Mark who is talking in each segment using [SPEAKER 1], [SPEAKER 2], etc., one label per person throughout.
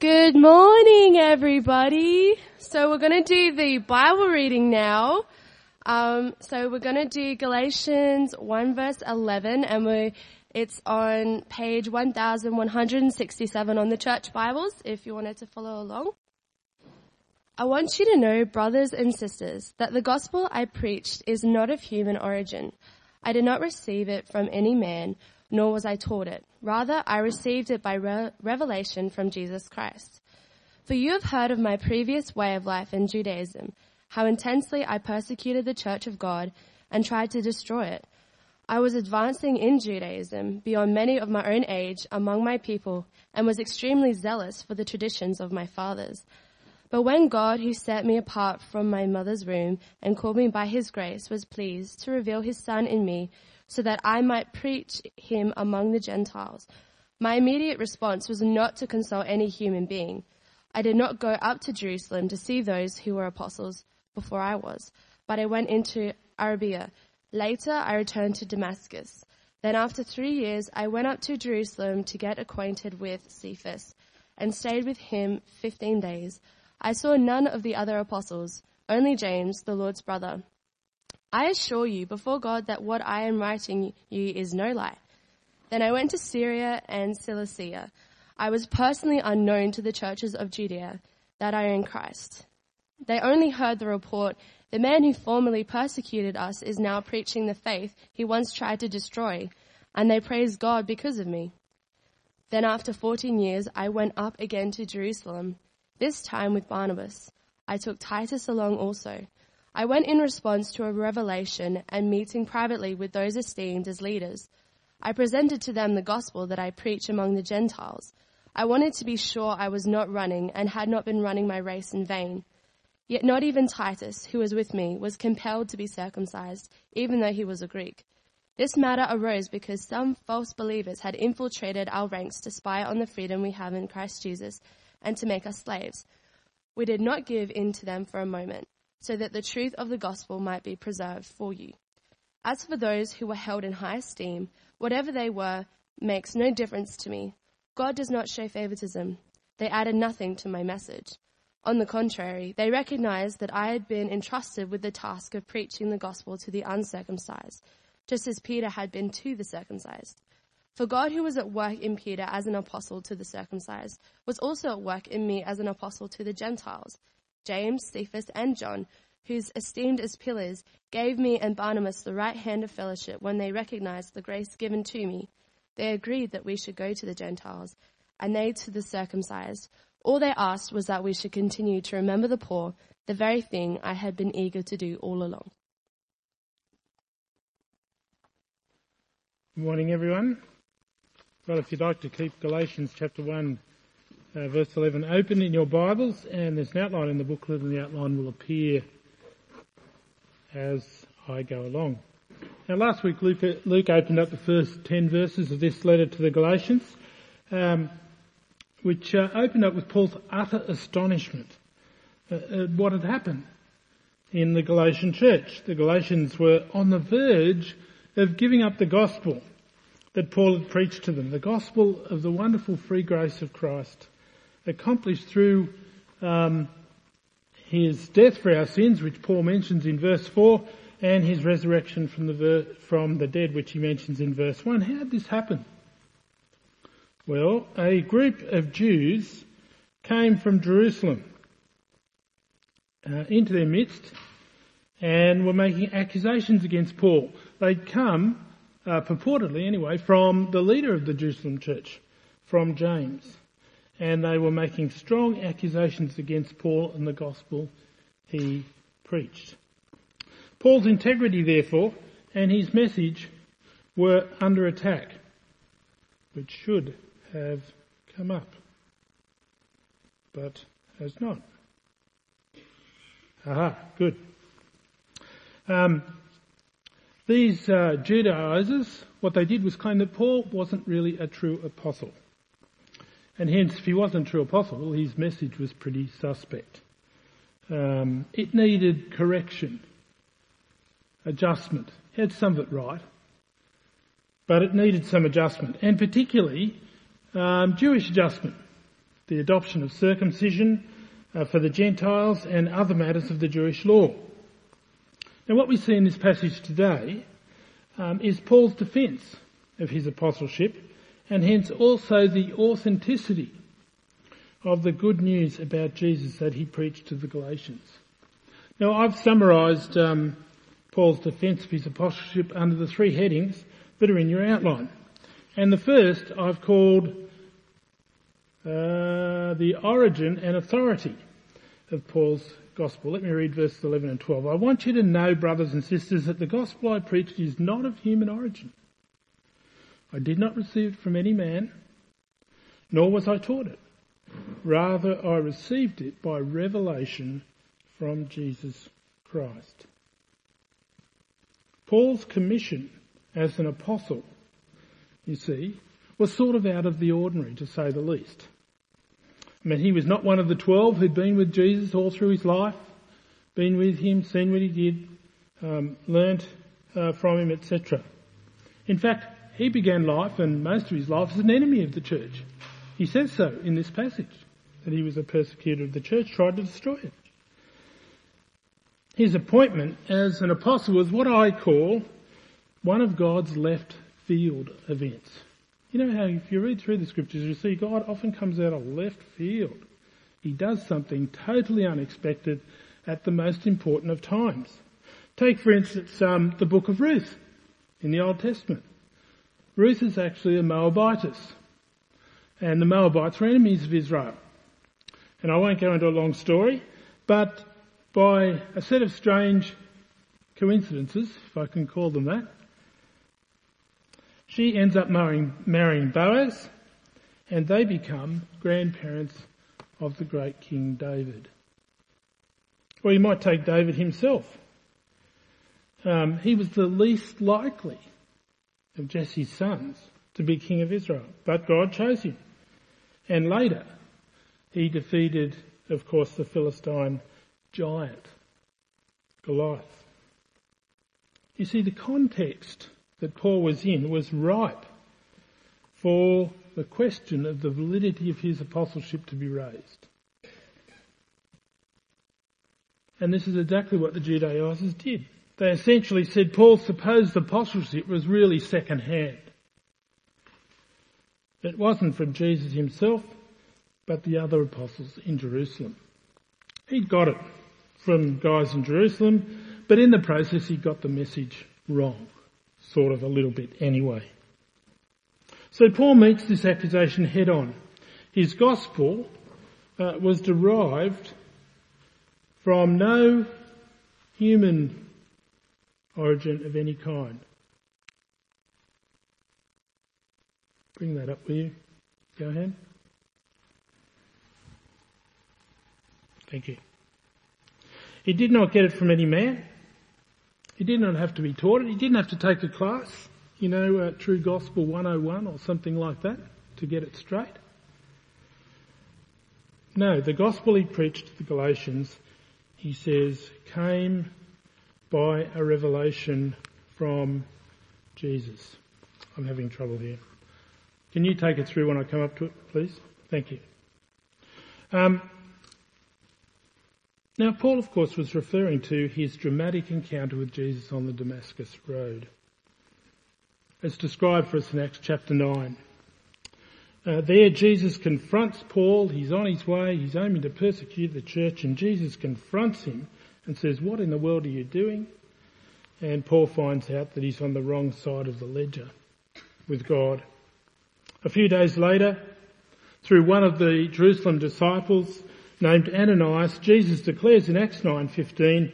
[SPEAKER 1] Good morning, everybody. So we're going to do the Bible reading now. Um, so we're going to do Galatians 1 verse 11 and we it's on page 1167 on the church Bibles if you wanted to follow along. I want you to know, brothers and sisters, that the gospel I preached is not of human origin. I did not receive it from any man, nor was I taught it. Rather, I received it by re- revelation from Jesus Christ. For you have heard of my previous way of life in Judaism, how intensely I persecuted the church of God and tried to destroy it. I was advancing in Judaism beyond many of my own age among my people and was extremely zealous for the traditions of my fathers. But when God, who set me apart from my mother's womb and called me by his grace, was pleased to reveal his son in me so that I might preach him among the Gentiles, my immediate response was not to consult any human being. I did not go up to Jerusalem to see those who were apostles before I was, but I went into Arabia. Later I returned to Damascus. Then after three years I went up to Jerusalem to get acquainted with Cephas and stayed with him fifteen days. I saw none of the other apostles, only James, the Lord's brother. I assure you before God that what I am writing you is no lie. Then I went to Syria and Cilicia. I was personally unknown to the churches of Judea that are in Christ. They only heard the report, the man who formerly persecuted us is now preaching the faith he once tried to destroy, and they praise God because of me. Then after 14 years, I went up again to Jerusalem this time with Barnabas. I took Titus along also. I went in response to a revelation and meeting privately with those esteemed as leaders. I presented to them the gospel that I preach among the Gentiles. I wanted to be sure I was not running and had not been running my race in vain. Yet not even Titus, who was with me, was compelled to be circumcised, even though he was a Greek. This matter arose because some false believers had infiltrated our ranks to spy on the freedom we have in Christ Jesus and to make us slaves. We did not give in to them for a moment, so that the truth of the gospel might be preserved for you. As for those who were held in high esteem, whatever they were makes no difference to me. God does not show favoritism. They added nothing to my message. On the contrary, they recognized that I had been entrusted with the task of preaching the gospel to the uncircumcised, just as Peter had been to the circumcised. For God, who was at work in Peter as an apostle to the circumcised, was also at work in me as an apostle to the Gentiles. James, Cephas, and John, whose esteemed as pillars, gave me and Barnabas the right hand of fellowship when they recognized the grace given to me. They agreed that we should go to the Gentiles, and they to the circumcised. All they asked was that we should continue to remember the poor, the very thing I had been eager to do all along.
[SPEAKER 2] Good morning, everyone. Well, if you'd like to keep Galatians chapter 1, uh, verse 11 open in your Bibles, and there's an outline in the booklet, and the outline will appear as I go along. Now, last week Luke, Luke opened up the first 10 verses of this letter to the Galatians, um, which uh, opened up with Paul's utter astonishment at, at what had happened in the Galatian church. The Galatians were on the verge of giving up the gospel that Paul had preached to them, the gospel of the wonderful free grace of Christ, accomplished through um, his death for our sins, which Paul mentions in verse 4, and his resurrection from the, ver- from the dead, which he mentions in verse 1. How did this happen? Well, a group of Jews came from Jerusalem uh, into their midst and were making accusations against Paul. They'd come uh, purportedly anyway, from the leader of the Jerusalem church, from James. And they were making strong accusations against Paul and the gospel he preached. Paul's integrity, therefore, and his message were under attack, which should have come up, but has not. Aha, good. Um, these uh, Judaizers, what they did was claim that Paul wasn't really a true apostle. And hence, if he wasn't a true apostle, his message was pretty suspect. Um, it needed correction, adjustment. He had some of it right, but it needed some adjustment, and particularly um, Jewish adjustment. the adoption of circumcision uh, for the Gentiles and other matters of the Jewish law. Now what we see in this passage today um, is Paul's defence of his apostleship and hence also the authenticity of the good news about Jesus that he preached to the Galatians. Now I've summarised um, Paul's defence of his apostleship under the three headings that are in your outline. And the first I've called uh, the origin and authority of Paul's gospel. Let me read verses 11 and 12. I want you to know, brothers and sisters, that the gospel I preached is not of human origin. I did not receive it from any man, nor was I taught it. Rather, I received it by revelation from Jesus Christ. Paul's commission as an apostle, you see, was sort of out of the ordinary, to say the least. I mean, he was not one of the twelve who'd been with Jesus all through his life, been with him, seen what he did, um, learnt uh, from him, etc. In fact, he began life and most of his life as an enemy of the church. He says so in this passage, that he was a persecutor of the church, tried to destroy it. His appointment as an apostle was what I call one of God's left field events. You know how if you read through the scriptures, you see God often comes out of left field. He does something totally unexpected at the most important of times. Take, for instance, um, the book of Ruth in the Old Testament. Ruth is actually a Moabitess, and the Moabites were enemies of Israel. And I won't go into a long story, but by a set of strange coincidences, if I can call them that, she ends up marrying, marrying Boaz, and they become grandparents of the great King David. Or you might take David himself. Um, he was the least likely of Jesse's sons to be king of Israel, but God chose him. And later, he defeated, of course, the Philistine giant, Goliath. You see, the context that Paul was in was ripe for the question of the validity of his apostleship to be raised. And this is exactly what the Judaizers did. They essentially said Paul's supposed apostleship was really second hand. It wasn't from Jesus himself, but the other apostles in Jerusalem. He'd got it from guys in Jerusalem, but in the process he got the message wrong. Sort of a little bit anyway. So Paul meets this accusation head on. His gospel uh, was derived from no human origin of any kind. Bring that up, will you? Go ahead. Thank you. He did not get it from any man. He did not have to be taught it. He didn't have to take a class, you know, uh, True Gospel 101 or something like that to get it straight. No, the gospel he preached to the Galatians, he says, came by a revelation from Jesus. I'm having trouble here. Can you take it through when I come up to it, please? Thank you. Um, now, Paul, of course, was referring to his dramatic encounter with Jesus on the Damascus Road. It's described for us in Acts chapter 9. Uh, there, Jesus confronts Paul. He's on his way. He's aiming to persecute the church, and Jesus confronts him and says, What in the world are you doing? And Paul finds out that he's on the wrong side of the ledger with God. A few days later, through one of the Jerusalem disciples, named Ananias, Jesus declares in Acts 9:15,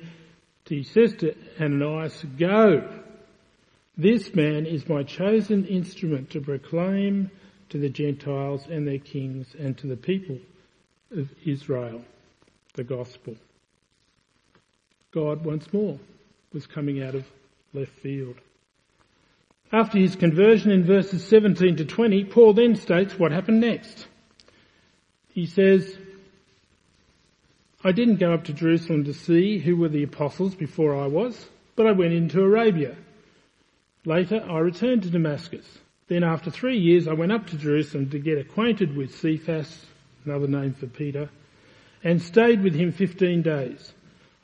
[SPEAKER 2] he says to Ananias, "Go. This man is my chosen instrument to proclaim to the Gentiles and their kings and to the people of Israel the gospel." God once more was coming out of left field. After his conversion in verses 17 to 20, Paul then states what happened next. He says, I didn't go up to Jerusalem to see who were the apostles before I was, but I went into Arabia. Later, I returned to Damascus. Then after three years, I went up to Jerusalem to get acquainted with Cephas, another name for Peter, and stayed with him fifteen days.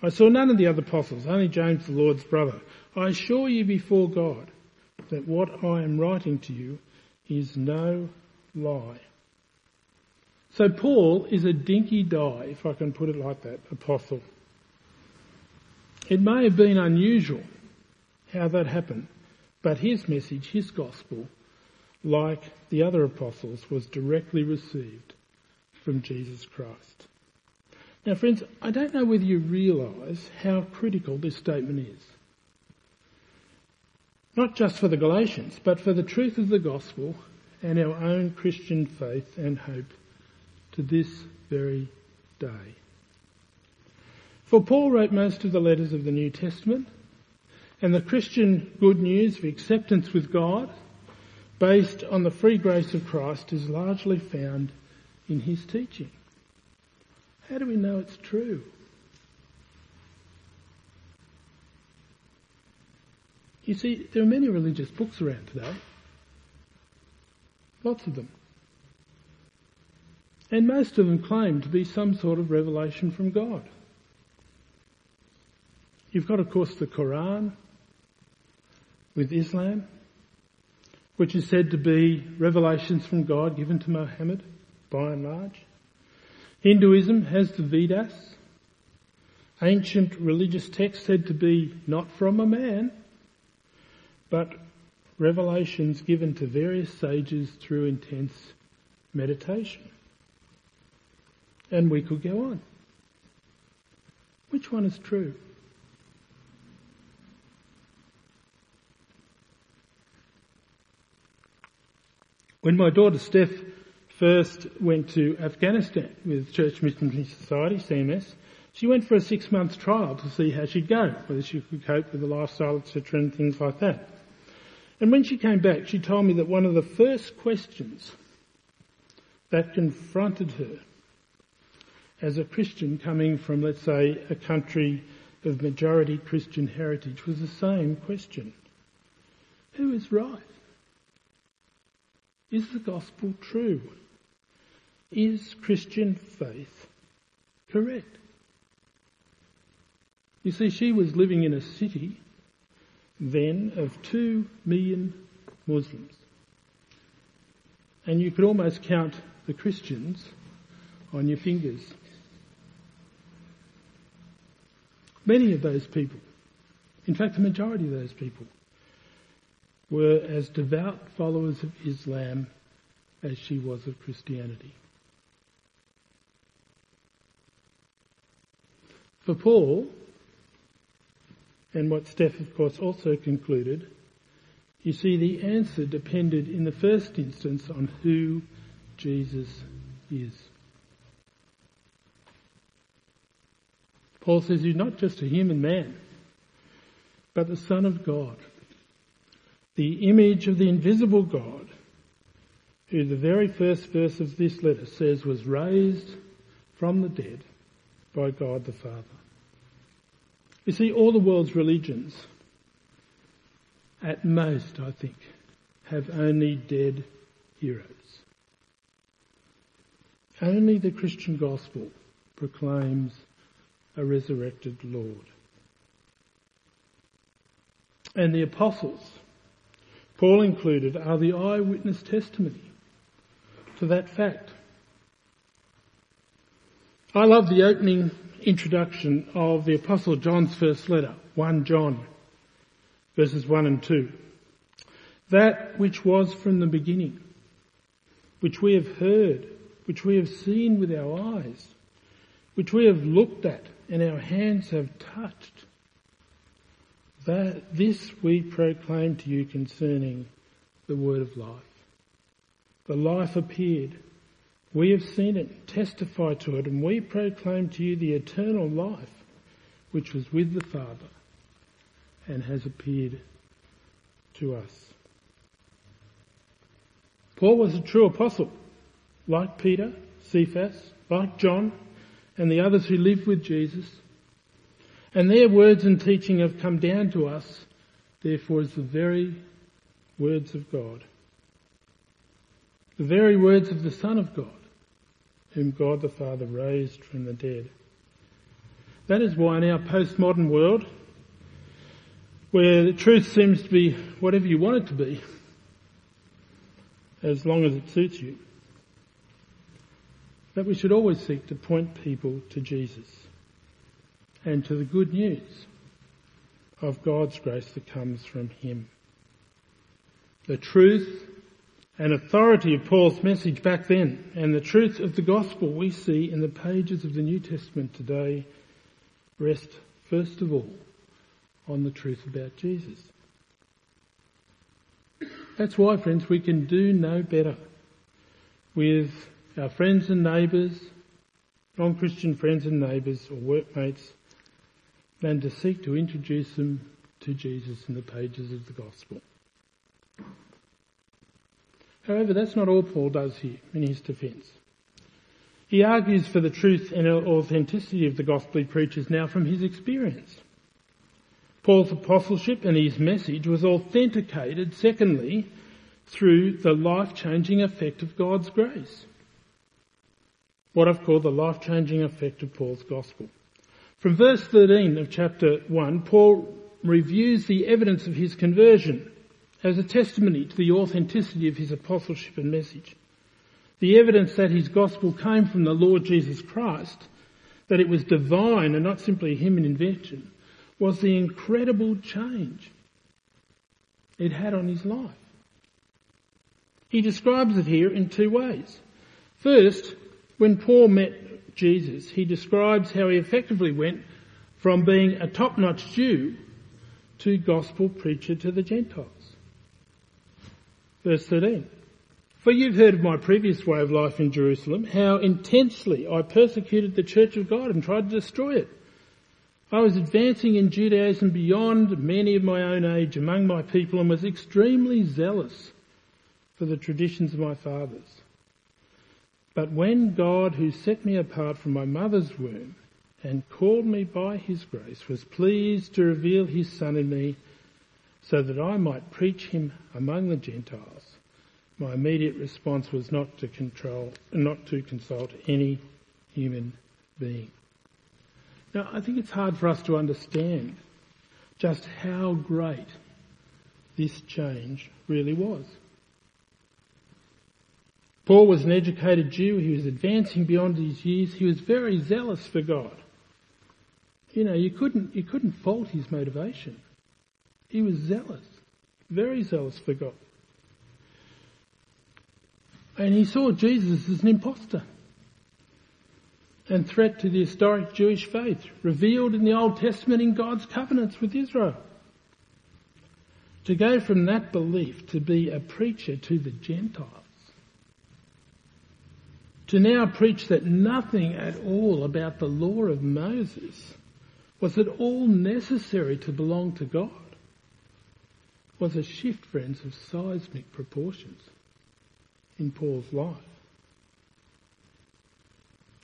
[SPEAKER 2] I saw none of the other apostles, only James the Lord's brother. I assure you before God that what I am writing to you is no lie. So Paul is a dinky die, if I can put it like that, apostle. It may have been unusual how that happened, but his message, his gospel, like the other apostles, was directly received from Jesus Christ. Now friends, I don't know whether you realise how critical this statement is. Not just for the Galatians, but for the truth of the gospel and our own Christian faith and hope to this very day. For Paul wrote most of the letters of the New Testament, and the Christian good news of acceptance with God, based on the free grace of Christ, is largely found in his teaching. How do we know it's true? You see, there are many religious books around today. Lots of them. And most of them claim to be some sort of revelation from God. You've got, of course, the Quran with Islam, which is said to be revelations from God given to Muhammad, by and large. Hinduism has the Vedas, ancient religious texts said to be not from a man, but revelations given to various sages through intense meditation. And we could go on. Which one is true? When my daughter Steph first went to Afghanistan with Church Missionary Society, CMS, she went for a six month trial to see how she'd go, whether she could cope with the lifestyle, etc., and things like that. And when she came back, she told me that one of the first questions that confronted her as a Christian coming from, let's say, a country of majority Christian heritage was the same question. Who is right? Is the gospel true? Is Christian faith correct? You see, she was living in a city then of two million Muslims. And you could almost count the Christians on your fingers. Many of those people, in fact the majority of those people, were as devout followers of Islam as she was of Christianity. For Paul, and what Steph, of course, also concluded, you see, the answer depended in the first instance on who Jesus is. Paul says he's not just a human man, but the Son of God, the image of the invisible God, who the very first verse of this letter says was raised from the dead by God the Father. You see, all the world's religions, at most, I think, have only dead heroes. Only the Christian gospel proclaims a resurrected Lord. And the apostles, Paul included, are the eyewitness testimony to that fact. I love the opening introduction of the Apostle John's first letter, 1 John, verses 1 and 2. That which was from the beginning, which we have heard, which we have seen with our eyes, which we have looked at and our hands have touched. That this we proclaim to you concerning the word of life. The life appeared we have seen it, testify to it, and we proclaim to you the eternal life which was with the Father and has appeared to us. Paul was a true apostle, like Peter, Cephas, like John, and the others who lived with Jesus. And their words and teaching have come down to us, therefore, as the very words of God. The very words of the Son of God whom God the Father raised from the dead. That is why in our postmodern world, where the truth seems to be whatever you want it to be, as long as it suits you, that we should always seek to point people to Jesus and to the good news of God's grace that comes from Him. The truth and authority of Paul's message back then and the truth of the gospel we see in the pages of the New Testament today rest first of all on the truth about Jesus. That's why, friends, we can do no better with our friends and neighbours, non-Christian friends and neighbours or workmates, than to seek to introduce them to Jesus in the pages of the gospel. However, that's not all Paul does here in his defence. He argues for the truth and authenticity of the gospel he preaches now from his experience. Paul's apostleship and his message was authenticated, secondly, through the life-changing effect of God's grace. What I've called the life-changing effect of Paul's gospel. From verse 13 of chapter 1, Paul reviews the evidence of his conversion as a testimony to the authenticity of his apostleship and message. The evidence that his gospel came from the Lord Jesus Christ, that it was divine and not simply a human invention, was the incredible change it had on his life. He describes it here in two ways. First, when Paul met Jesus, he describes how he effectively went from being a top-notch Jew to gospel preacher to the Gentiles. Verse 13. For you've heard of my previous way of life in Jerusalem, how intensely I persecuted the church of God and tried to destroy it. I was advancing in Judaism beyond many of my own age among my people and was extremely zealous for the traditions of my fathers. But when God, who set me apart from my mother's womb and called me by his grace, was pleased to reveal his son in me so that I might preach him among the Gentiles, my immediate response was not to control, not to consult any human being. Now, I think it's hard for us to understand just how great this change really was. Paul was an educated Jew. He was advancing beyond his years. He was very zealous for God. You know, you couldn't, you couldn't fault his motivation. He was zealous, very zealous for God. And he saw Jesus as an impostor and threat to the historic Jewish faith revealed in the Old Testament in God's covenants with Israel. To go from that belief to be a preacher to the Gentiles. To now preach that nothing at all about the law of Moses was at all necessary to belong to God was a shift, friends, of seismic proportions in Paul's life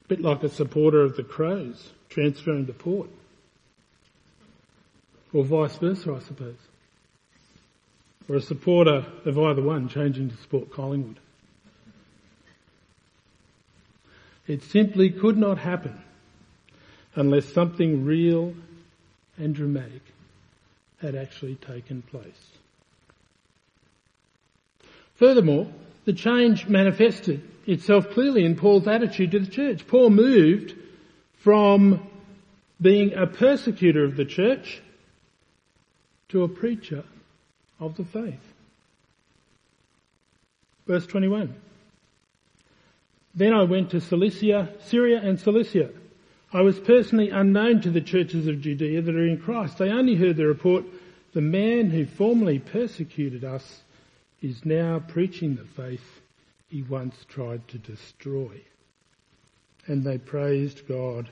[SPEAKER 2] A bit like a supporter of the Crows transferring to Port. Or vice versa, I suppose. Or a supporter of either one changing to support Collingwood. It simply could not happen unless something real and dramatic had actually taken place. Furthermore, the change manifested itself clearly in Paul's attitude to the church. Paul moved from being a persecutor of the church to a preacher of the faith. Verse 21. Then I went to Cilicia, Syria and Cilicia. I was personally unknown to the churches of Judea that are in Christ. They only heard the report, the man who formerly persecuted us is now preaching the faith he once tried to destroy. And they praised God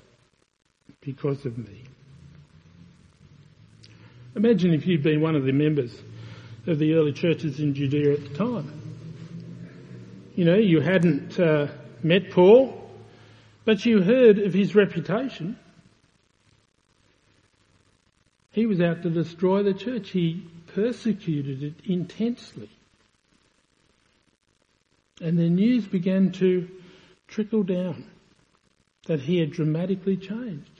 [SPEAKER 2] because of me. Imagine if you'd been one of the members of the early churches in Judea at the time. You know, you hadn't uh, met Paul, but you heard of his reputation. He was out to destroy the church. He persecuted it intensely. And the news began to trickle down that he had dramatically changed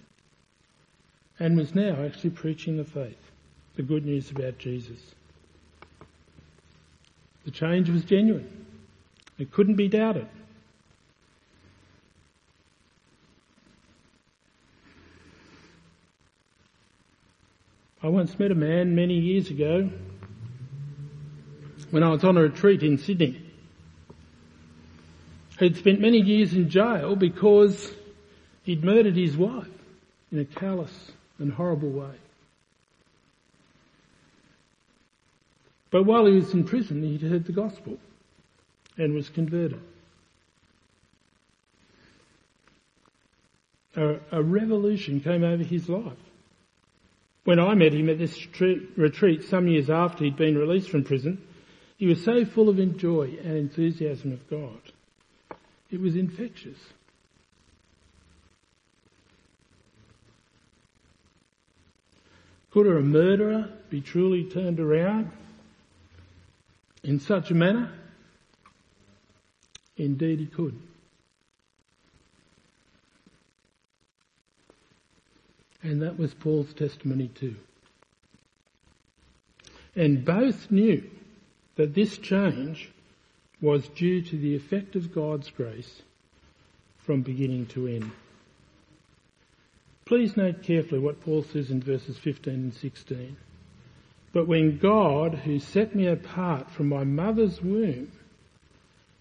[SPEAKER 2] and was now actually preaching the faith, the good news about Jesus. The change was genuine. It couldn't be doubted. I once met a man many years ago when I was on a retreat in Sydney who'd spent many years in jail because he'd murdered his wife in a callous and horrible way. But while he was in prison, he'd heard the gospel and was converted. A, a revolution came over his life. When I met him at this retreat some years after he'd been released from prison, he was so full of joy and enthusiasm of God. It was infectious. Could a murderer be truly turned around in such a manner? Indeed he could. And that was Paul's testimony too. And both knew that this change was due to the effect of God's grace from beginning to end. Please note carefully what Paul says in verses 15 and 16. But when God, who set me apart from my mother's womb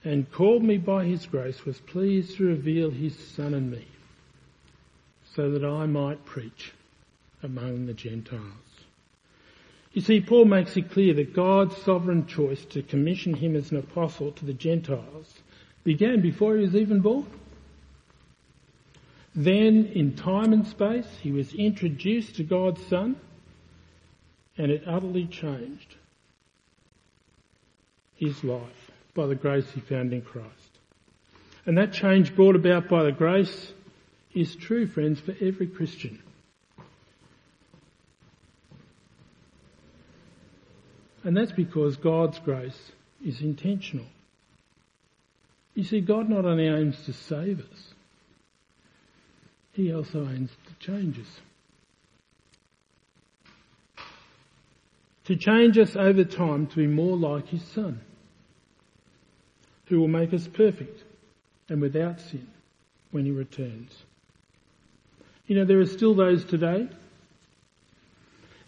[SPEAKER 2] and called me by his grace, was pleased to reveal his son in me so that I might preach among the Gentiles. You see, Paul makes it clear that God's sovereign choice to commission him as an apostle to the Gentiles began before he was even born. Then, in time and space, he was introduced to God's Son, and it utterly changed his life by the grace he found in Christ. And that change brought about by the grace is true, friends, for every Christian. And that's because God's grace is intentional. You see, God not only aims to save us, He also aims to change us. To change us over time to be more like His Son, who will make us perfect and without sin when He returns. You know, there are still those today,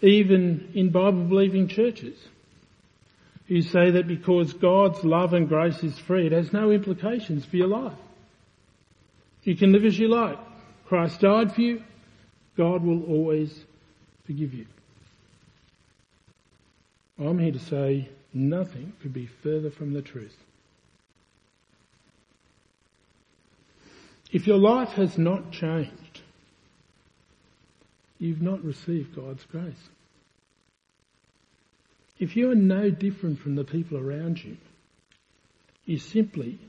[SPEAKER 2] even in Bible believing churches, who say that because God's love and grace is free, it has no implications for your life. You can live as you like. Christ died for you. God will always forgive you. I'm here to say nothing could be further from the truth. If your life has not changed, you've not received God's grace. If you are no different from the people around you, you simply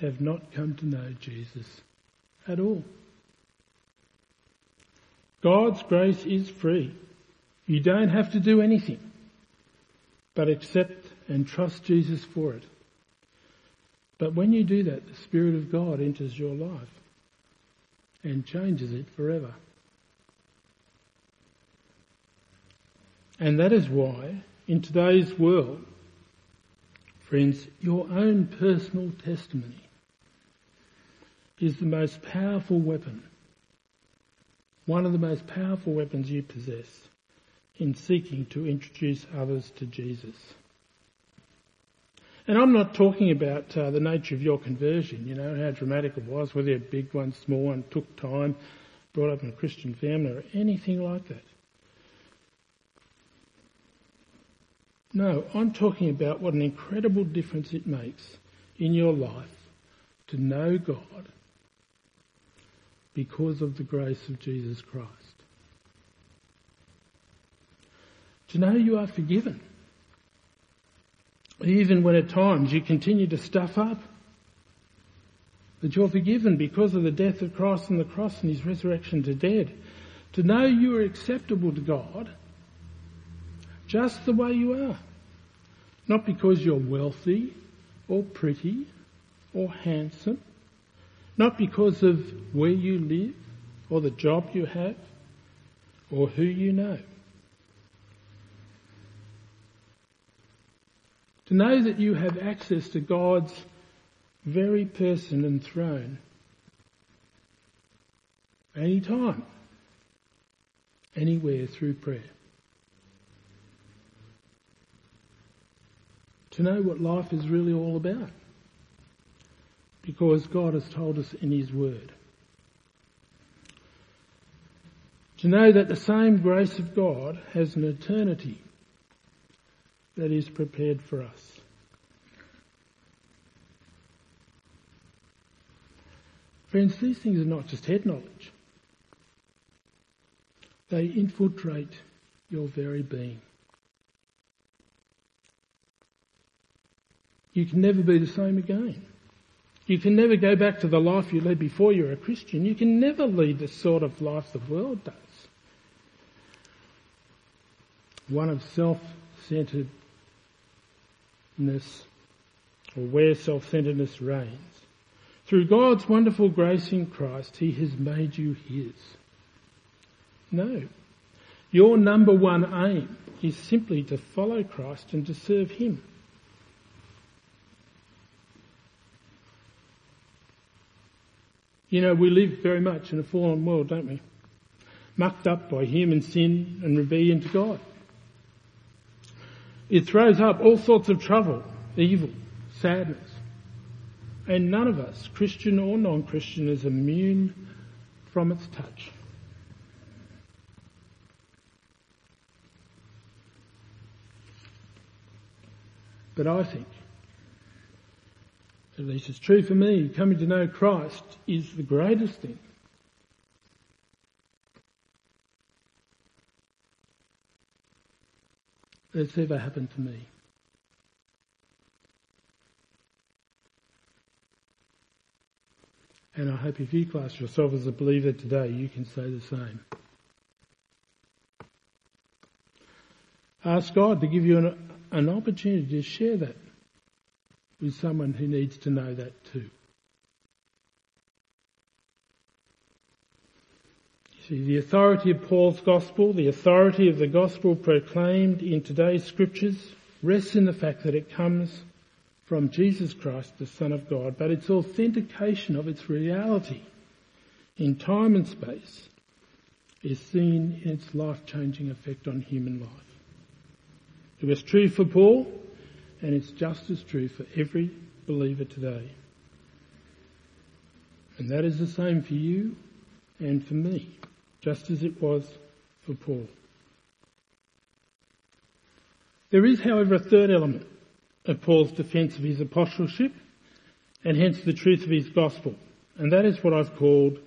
[SPEAKER 2] have not come to know Jesus at all. God's grace is free. You don't have to do anything but accept and trust Jesus for it. But when you do that, the Spirit of God enters your life and changes it forever. And that is why in today's world, friends, your own personal testimony is the most powerful weapon, one of the most powerful weapons you possess in seeking to introduce others to Jesus. And I'm not talking about uh, the nature of your conversion, you know, how dramatic it was, whether a big one, small one, took time, brought up in a Christian family or anything like that. No, I'm talking about what an incredible difference it makes in your life to know God because of the grace of Jesus Christ. To know you are forgiven. Even when at times you continue to stuff up. That you're forgiven because of the death of Christ on the cross and his resurrection to dead. To know you are acceptable to God just the way you are. Not because you're wealthy or pretty or handsome, Not because of where you live or the job you have or who you know. To know that you have access to God's very person and throne anytime, anywhere through prayer. To know what life is really all about. Because God has told us in His Word. To know that the same grace of God has an eternity that is prepared for us. Friends, these things are not just head knowledge. They infiltrate your very being. You can never be the same again. You can never go back to the life you led before you were a Christian. You can never lead the sort of life the world does. One of self-centeredness or where self-centeredness reigns. Through God's wonderful grace in Christ, He has made you His. No. Your number one aim is simply to follow Christ and to serve Him. You know, we live very much in a fallen world, don't we? Mucked up by human sin and rebellion to God. It throws up all sorts of trouble, evil, sadness. And none of us, Christian or non-Christian, is immune from its touch. But I think, at least it's true for me, coming to know Christ is the greatest thing. That's ever happened to me. And I hope if you class yourself as a believer today, you can say the same. Ask God to give you an, an opportunity to share that with someone who needs to know that too. See, the authority of Paul's gospel, the authority of the gospel proclaimed in today's scriptures rests in the fact that it comes from Jesus Christ, the Son of God, but its authentication of its reality in time and space is seen in its life-changing effect on human life. It was true for Paul, and it's just as true for every believer today. And that is the same for you and for me, just as it was for Paul. There is, however, a third element of Paul's defence of his apostleship and hence the truth of his gospel. And that is what I've called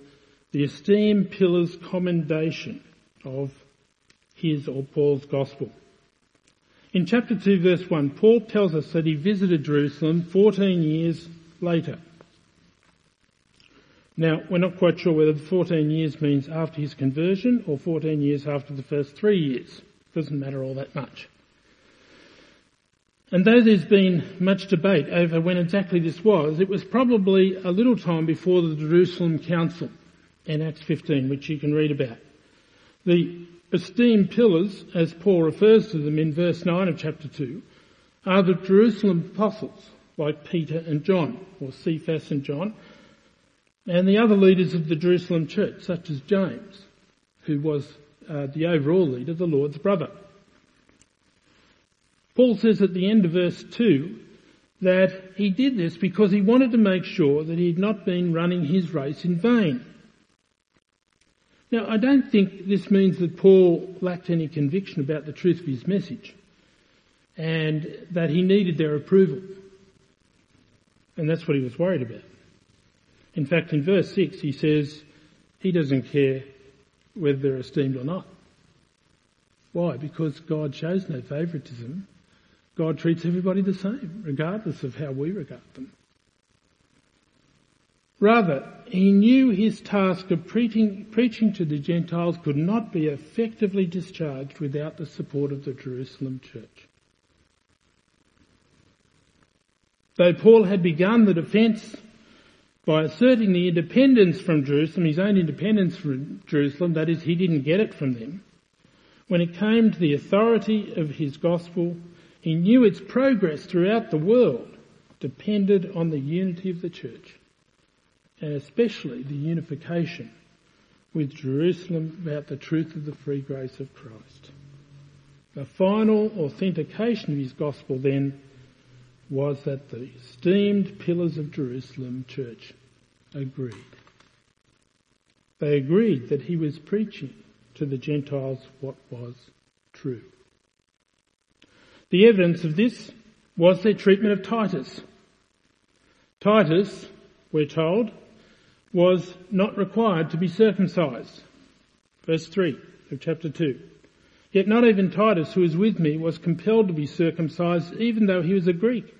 [SPEAKER 2] the esteemed pillars commendation of his or Paul's gospel. In chapter 2 verse 1, Paul tells us that he visited Jerusalem 14 years later. Now, we're not quite sure whether the 14 years means after his conversion or 14 years after the first three years. Doesn't matter all that much. And though there's been much debate over when exactly this was, it was probably a little time before the Jerusalem Council in Acts 15, which you can read about. The esteemed pillars, as Paul refers to them in verse 9 of chapter 2, are the Jerusalem apostles, like Peter and John, or Cephas and John, and the other leaders of the Jerusalem church, such as James, who was uh, the overall leader, the Lord's brother. Paul says at the end of verse 2 that he did this because he wanted to make sure that he had not been running his race in vain. Now, I don't think this means that Paul lacked any conviction about the truth of his message and that he needed their approval. And that's what he was worried about. In fact, in verse 6, he says he doesn't care whether they're esteemed or not. Why? Because God shows no favouritism God treats everybody the same, regardless of how we regard them. Rather, he knew his task of preaching, preaching, to the Gentiles could not be effectively discharged without the support of the Jerusalem church. Though Paul had begun the defence by asserting the independence from Jerusalem, his own independence from Jerusalem, that is, he didn't get it from them. When it came to the authority of his gospel, he knew its progress throughout the world depended on the unity of the church, and especially the unification with Jerusalem about the truth of the free grace of Christ. The final authentication of his gospel then was that the esteemed pillars of Jerusalem church agreed. They agreed that he was preaching to the Gentiles what was true. The evidence of this was their treatment of Titus. Titus, we're told, was not required to be circumcised. Verse 3 of chapter 2. Yet not even Titus, who was with me, was compelled to be circumcised, even though he was a Greek.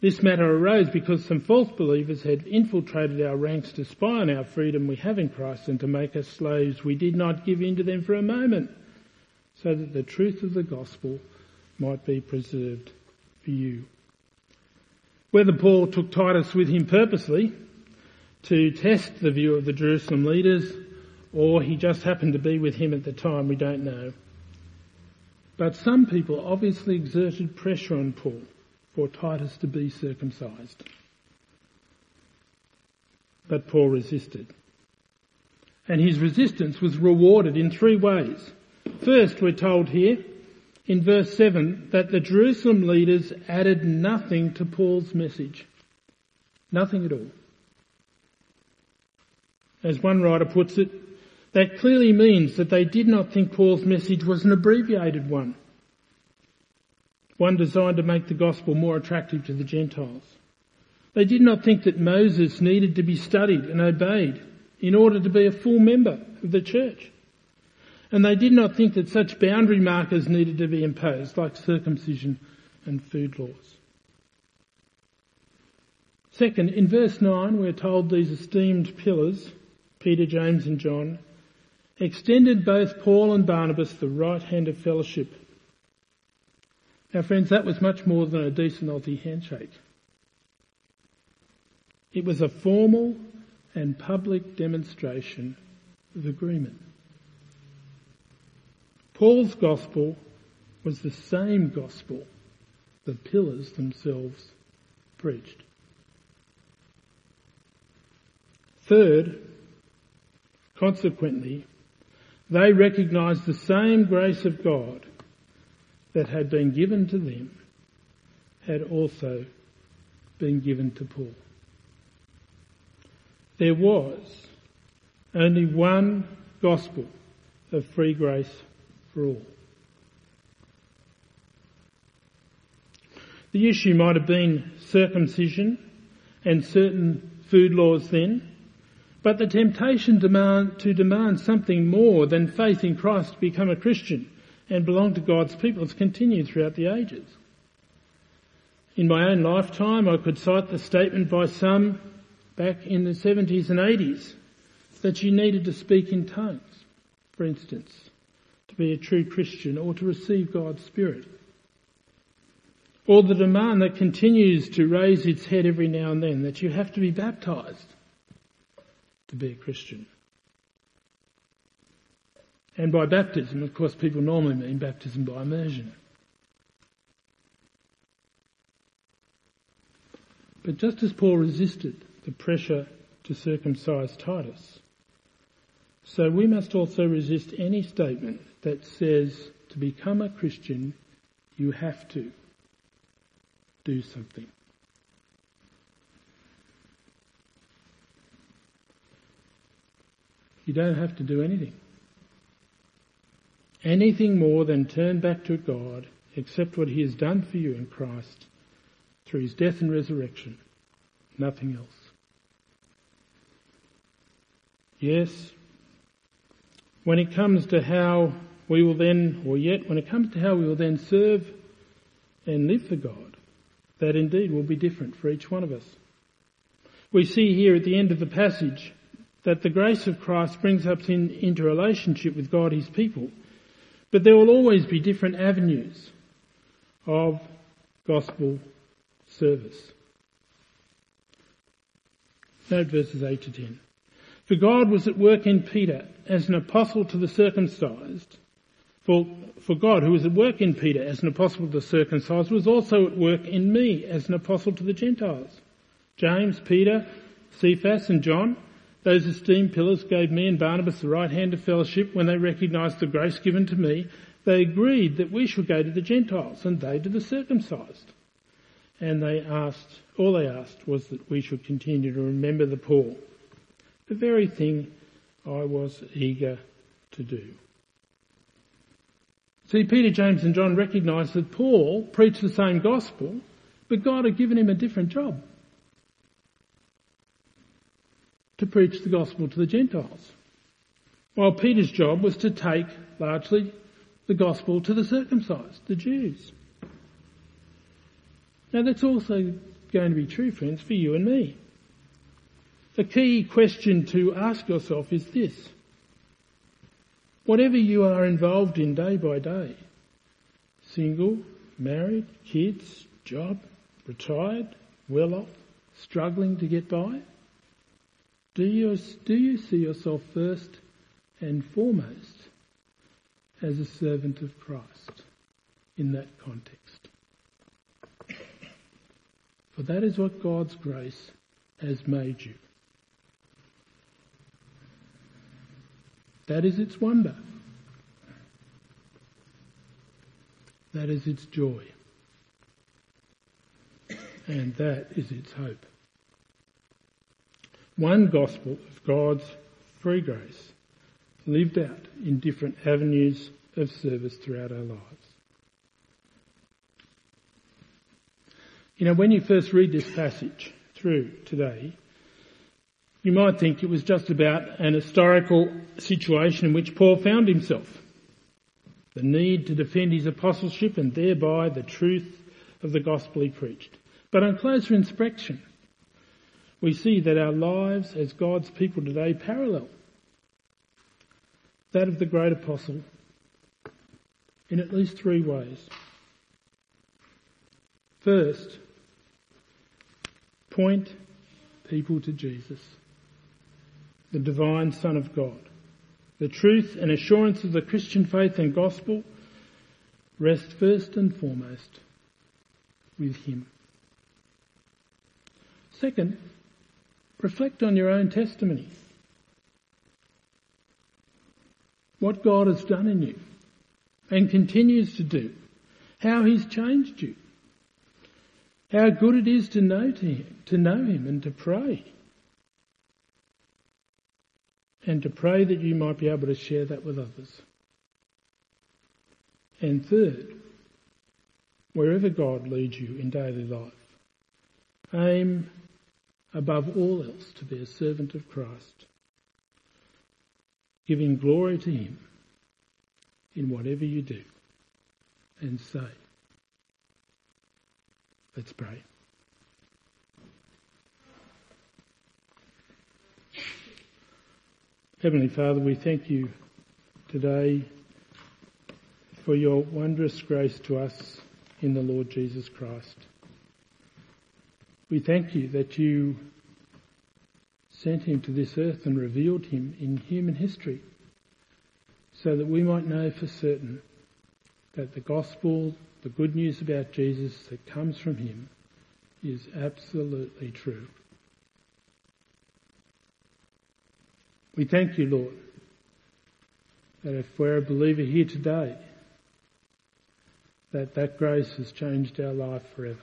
[SPEAKER 2] This matter arose because some false believers had infiltrated our ranks to spy on our freedom we have in Christ and to make us slaves. We did not give in to them for a moment, so that the truth of the gospel might be preserved for you. Whether Paul took Titus with him purposely to test the view of the Jerusalem leaders, or he just happened to be with him at the time, we don't know. But some people obviously exerted pressure on Paul for Titus to be circumcised. But Paul resisted. And his resistance was rewarded in three ways. First, we're told here in verse 7 that the Jerusalem leaders added nothing to Paul's message. Nothing at all. As one writer puts it, that clearly means that they did not think Paul's message was an abbreviated one one designed to make the gospel more attractive to the Gentiles. They did not think that Moses needed to be studied and obeyed in order to be a full member of the church. And they did not think that such boundary markers needed to be imposed, like circumcision and food laws. Second, in verse 9, we're told these esteemed pillars, Peter, James and John, extended both Paul and Barnabas the right hand of fellowship now friends, that was much more than a decent Aussie handshake. It was a formal and public demonstration of agreement. Paul's gospel was the same gospel the pillars themselves preached. Third, consequently, they recognized the same grace of God that had been given to them had also been given to Paul. There was only one gospel of free grace for all. The issue might have been circumcision and certain food laws then, but the temptation demand, to demand something more than faith in Christ to become a Christian and belong to God's people. has continued throughout the ages. In my own lifetime, I could cite the statement by some back in the 70s and 80s that you needed to speak in tongues, for instance, to be a true Christian or to receive God's Spirit. Or the demand that continues to raise its head every now and then that you have to be baptized to be a Christian. And by baptism, of course, people normally mean baptism by immersion. But just as Paul resisted the pressure to circumcise Titus, so we must also resist any statement that says to become a Christian, you have to do something. You don't have to do anything anything more than turn back to God, accept what He has done for you in Christ through His death and resurrection. Nothing else. Yes, when it comes to how we will then, or yet when it comes to how we will then serve and live for God, that indeed will be different for each one of us. We see here at the end of the passage that the grace of Christ brings us in, into relationship with God, His people. But there will always be different avenues of gospel service. Note verses 8 to 10. For God was at work in Peter as an apostle to the circumcised. For, for God, who was at work in Peter as an apostle to the circumcised, was also at work in me as an apostle to the Gentiles. James, Peter, Cephas and John, those esteemed pillars gave me and Barnabas the right hand of fellowship when they recognized the grace given to me. They agreed that we should go to the Gentiles and they to the circumcised. And they asked, all they asked was that we should continue to remember the poor. The very thing I was eager to do. See, Peter, James and John recognized that Paul preached the same gospel, but God had given him a different job. To preach the gospel to the Gentiles. While Peter's job was to take largely the gospel to the circumcised, the Jews. Now that's also going to be true, friends, for you and me. The key question to ask yourself is this. Whatever you are involved in day by day, single, married, kids, job, retired, well off, struggling to get by, do you, do you see yourself first and foremost as a servant of Christ in that context? For that is what God's grace has made you. That is its wonder. That is its joy. And that is its hope one gospel of God's free grace lived out in different avenues of service throughout our lives. You know, when you first read this passage through today, you might think it was just about an historical situation in which Paul found himself. The need to defend his apostleship and thereby the truth of the gospel he preached. But on closer inspection, we see that our lives as God's people today parallel that of the great apostle in at least three ways. First, point people to Jesus, the divine Son of God. The truth and assurance of the Christian faith and gospel rest first and foremost with Him. Second, Reflect on your own testimony. What God has done in you and continues to do. How He's changed you. How good it is to know to Him, to know Him and to pray. And to pray that you might be able to share that with others. And third, wherever God leads you in daily life, aim above all else to be a servant of Christ, giving glory to Him in whatever you do and say. Let's pray. Heavenly Father, we thank you today for your wondrous grace to us in the Lord Jesus Christ. We thank you that you sent him to this earth and revealed him in human history so that we might know for certain that the gospel, the good news about Jesus that comes from him is absolutely true. We thank you, Lord, that if we're a believer here today, that that grace has changed our life forever.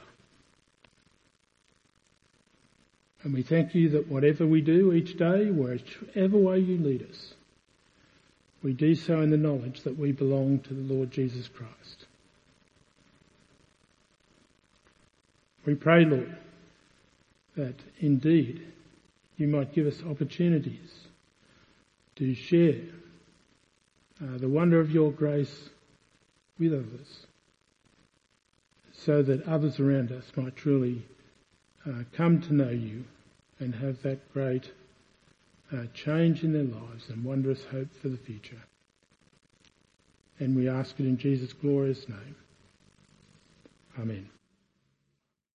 [SPEAKER 2] And we thank you that whatever we do each day, wherever way you lead us, we do so in the knowledge that we belong to the Lord Jesus Christ. We pray, Lord, that indeed you might give us opportunities to share uh, the wonder of your grace with others so that others around us might truly uh, come to know you and have that great uh, change in their lives and wondrous hope for the future. And we ask it in Jesus' glorious name. Amen.